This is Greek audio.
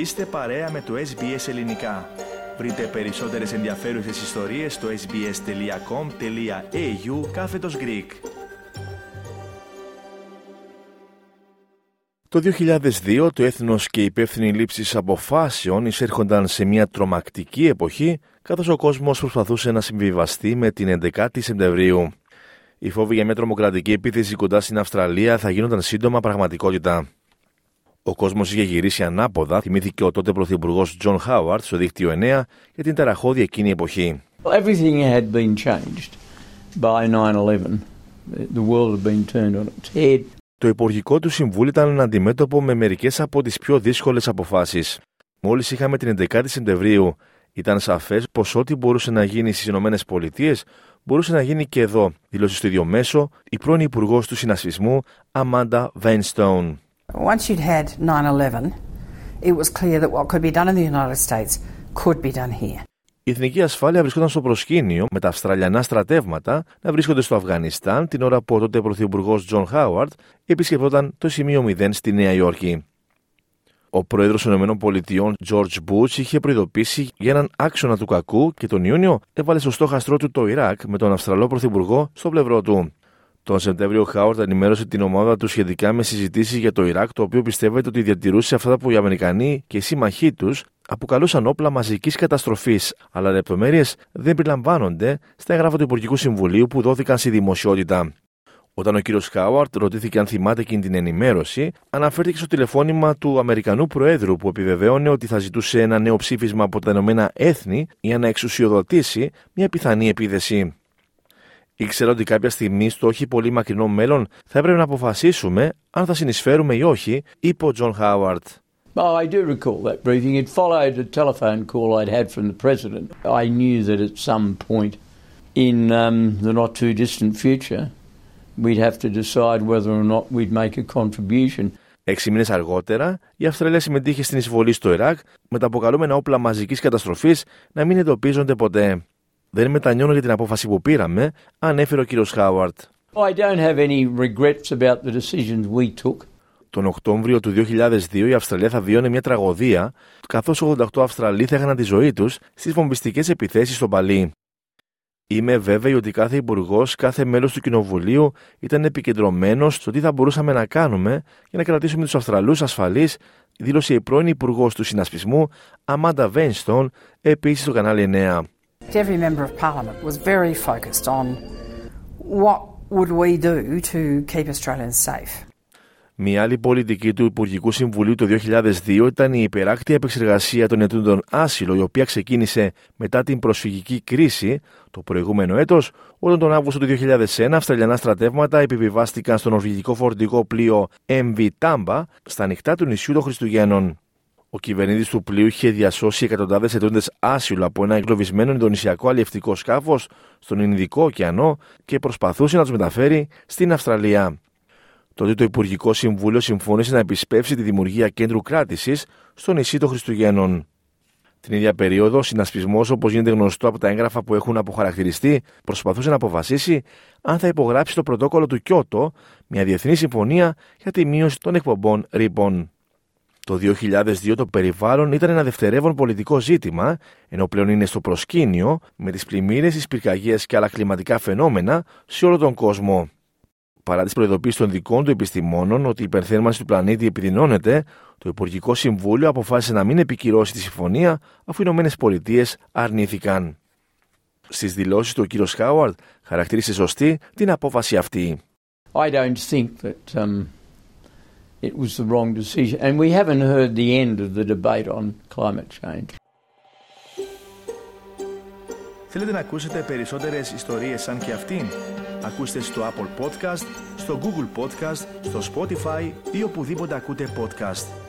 Είστε παρέα με το SBS Ελληνικά. Βρείτε περισσότερες ενδιαφέρουσες ιστορίες στο sbs.com.au κάθετος Greek. Το 2002 το έθνος και η υπεύθυνη λήψη αποφάσεων εισέρχονταν σε μια τρομακτική εποχή καθώς ο κόσμος προσπαθούσε να συμβιβαστεί με την 11η Σεπτεμβρίου. Οι φόβοι για μια τρομοκρατική επίθεση κοντά στην Αυστραλία θα γίνονταν σύντομα πραγματικότητα. Ο κόσμος είχε γυρίσει ανάποδα, θυμήθηκε ο τότε πρωθυπουργός Τζον Χάουαρτ στο δίκτυο 9 για την ταραχώδη εκείνη εποχή. Everything had been changed by 9/11. The world had been turned on its head. Το Υπουργικό του Συμβούλιο ήταν αντιμέτωπο με μερικές από τις πιο δύσκολες αποφάσεις. Μόλις είχαμε την 11η Σεπτεμβρίου, ήταν σαφές πως ό,τι μπορούσε να γίνει στις ΗΠΑ μπορούσε να γίνει και εδώ, δήλωσε στο ίδιο μέσο η πρώην Υπουργός του Συνασπισμού Αμάντα Βάνστοουν. Once you'd had 9-11, it was clear that what could be done in the United States could be done here. Η εθνική ασφάλεια βρισκόταν στο προσκήνιο με τα Αυστραλιανά στρατεύματα να βρίσκονται στο Αφγανιστάν την ώρα που ο τότε Πρωθυπουργός Τζον Χάουαρτ επισκεφτόταν το σημείο 0 στη Νέα Υόρκη. Ο πρόεδρος των ΗΠΑ, George Bush, είχε προειδοποιήσει για έναν άξονα του κακού και τον Ιούνιο έβαλε στο στόχαστρό του το Ιράκ με τον Αυστραλό Πρωθυπουργό στο πλευρό του. Τον Σεπτέμβριο, ο Χάουαρτ ενημέρωσε την ομάδα του σχετικά με συζητήσεις για το Ιράκ, το οποίο πιστεύετε ότι διατηρούσε αυτά που οι Αμερικανοί και οι σύμμαχοί τους αποκαλούσαν όπλα μαζικής καταστροφής, αλλά λεπτομέρειες δεν περιλαμβάνονται στα έγγραφα του Υπουργικού Συμβουλίου που δόθηκαν στη δημοσιότητα. Όταν ο κύριος Χάουαρτ ρωτήθηκε αν θυμάται εκείνη την ενημέρωση, αναφέρθηκε στο τηλεφώνημα του Αμερικανού Προέδρου που επιβεβαίωνε ότι θα ζητούσε ένα νέο ψήφισμα από τα Ηνωμένα Έθνη για να εξουσιοδοτήσει μια πιθανή επίθεση. Ήξερα ότι κάποια στιγμή στο όχι πολύ μακρινό μέλλον θα έπρεπε να αποφασίσουμε αν θα συνεισφέρουμε ή όχι, είπε ο Τζον Χάουαρτ. Oh, I do recall that briefing. It followed a telephone call I'd had from the President. I knew that at some point in um, the not too distant future we'd have to decide whether or not we'd make a contribution. Έξι μήνες αργότερα, η Αυστραλία συμμετείχε στην εισβολή στο Ιράκ με τα αποκαλούμενα όπλα μαζικής καταστροφής να μην εντοπίζονται ποτέ. Δεν μετανιώνω για την απόφαση που πήραμε, ανέφερε ο κύριος Χάουαρτ. I don't have any regrets about the decisions we took. Τον Οκτώβριο του 2002 η Αυστραλία θα βιώνει μια τραγωδία, καθώς 88 Αυστραλοί θα έχαναν τη ζωή τους στις βομβιστικές επιθέσεις στον Παλί. Είμαι βέβαιη ότι κάθε υπουργός, κάθε μέλος του Κοινοβουλίου ήταν επικεντρωμένος στο τι θα μπορούσαμε να κάνουμε για να κρατήσουμε τους Αυστραλούς ασφαλείς, δήλωσε η πρώην υπουργός του συνασπισμού, Αμάντα Βέινστον, επίσης στο κανάλι 9. Every member of parliament was very focused on what would we do to keep Australians safe. Μια άλλη πολιτική του Υπουργικού Συμβουλίου το 2002 ήταν η υπεράκτη επεξεργασία των ετούντων άσυλο, η οποία ξεκίνησε μετά την προσφυγική κρίση το προηγούμενο έτος, όταν τον Αύγουστο του 2001 Αυστραλιανά στρατεύματα επιβιβάστηκαν στο νορβηγικό φορτηγό πλοίο MV Tamba στα νυχτά του νησιού των Χριστουγέννων. Ο κυβερνήτης του πλοίου είχε διασώσει εκατοντάδες ετούντες άσυλο από ένα εγκλωβισμένο Ινδονησιακό αλλιευτικό σκάφος στον Ινδικό ωκεανό και προσπαθούσε να τους μεταφέρει στην Αυστραλία. Τότε το Υπουργικό Συμβούλιο συμφώνησε να επισπεύσει τη δημιουργία κέντρου κράτησης στο νησί των Χριστουγέννων. Την ίδια περίοδο, ο συνασπισμός, όπως γίνεται γνωστό από τα έγγραφα που έχουν αποχαρακτηριστεί, προσπαθούσε να αποφασίσει αν θα υπογράψει το πρωτόκολλο του Κιώτο, μια διεθνή συμφωνία για τη μείωση των εκπομπών ρήπων. Το 2002 το περιβάλλον ήταν ένα δευτερεύον πολιτικό ζήτημα, ενώ πλέον είναι στο προσκήνιο με τις πλημμύρες, τις πυρκαγιές και άλλα κλιματικά φαινόμενα σε όλο τον κόσμο. Παρά τις προειδοποίησεις των δικών του επιστημόνων ότι η υπερθέρμανση του πλανήτη επιδεινώνεται, το Υπουργικό Συμβούλιο αποφάσισε να μην επικυρώσει τη συμφωνία αφού οι Ηνωμένες Πολιτείες αρνήθηκαν. Στις δηλώσεις του, ο κ. Χάουαρντ χαρακτήρισε σωστή την απόφαση αυτή. I don't think that um, it was the wrong decision, and we haven't heard the end of the debate on climate change. Θέλετε να ακούσετε περισσότερες ιστορίες σαν και αυτήν? Ακούστε στο Apple Podcast, στο Google Podcast, στο Spotify ή οπουδήποτε ακούτε podcast.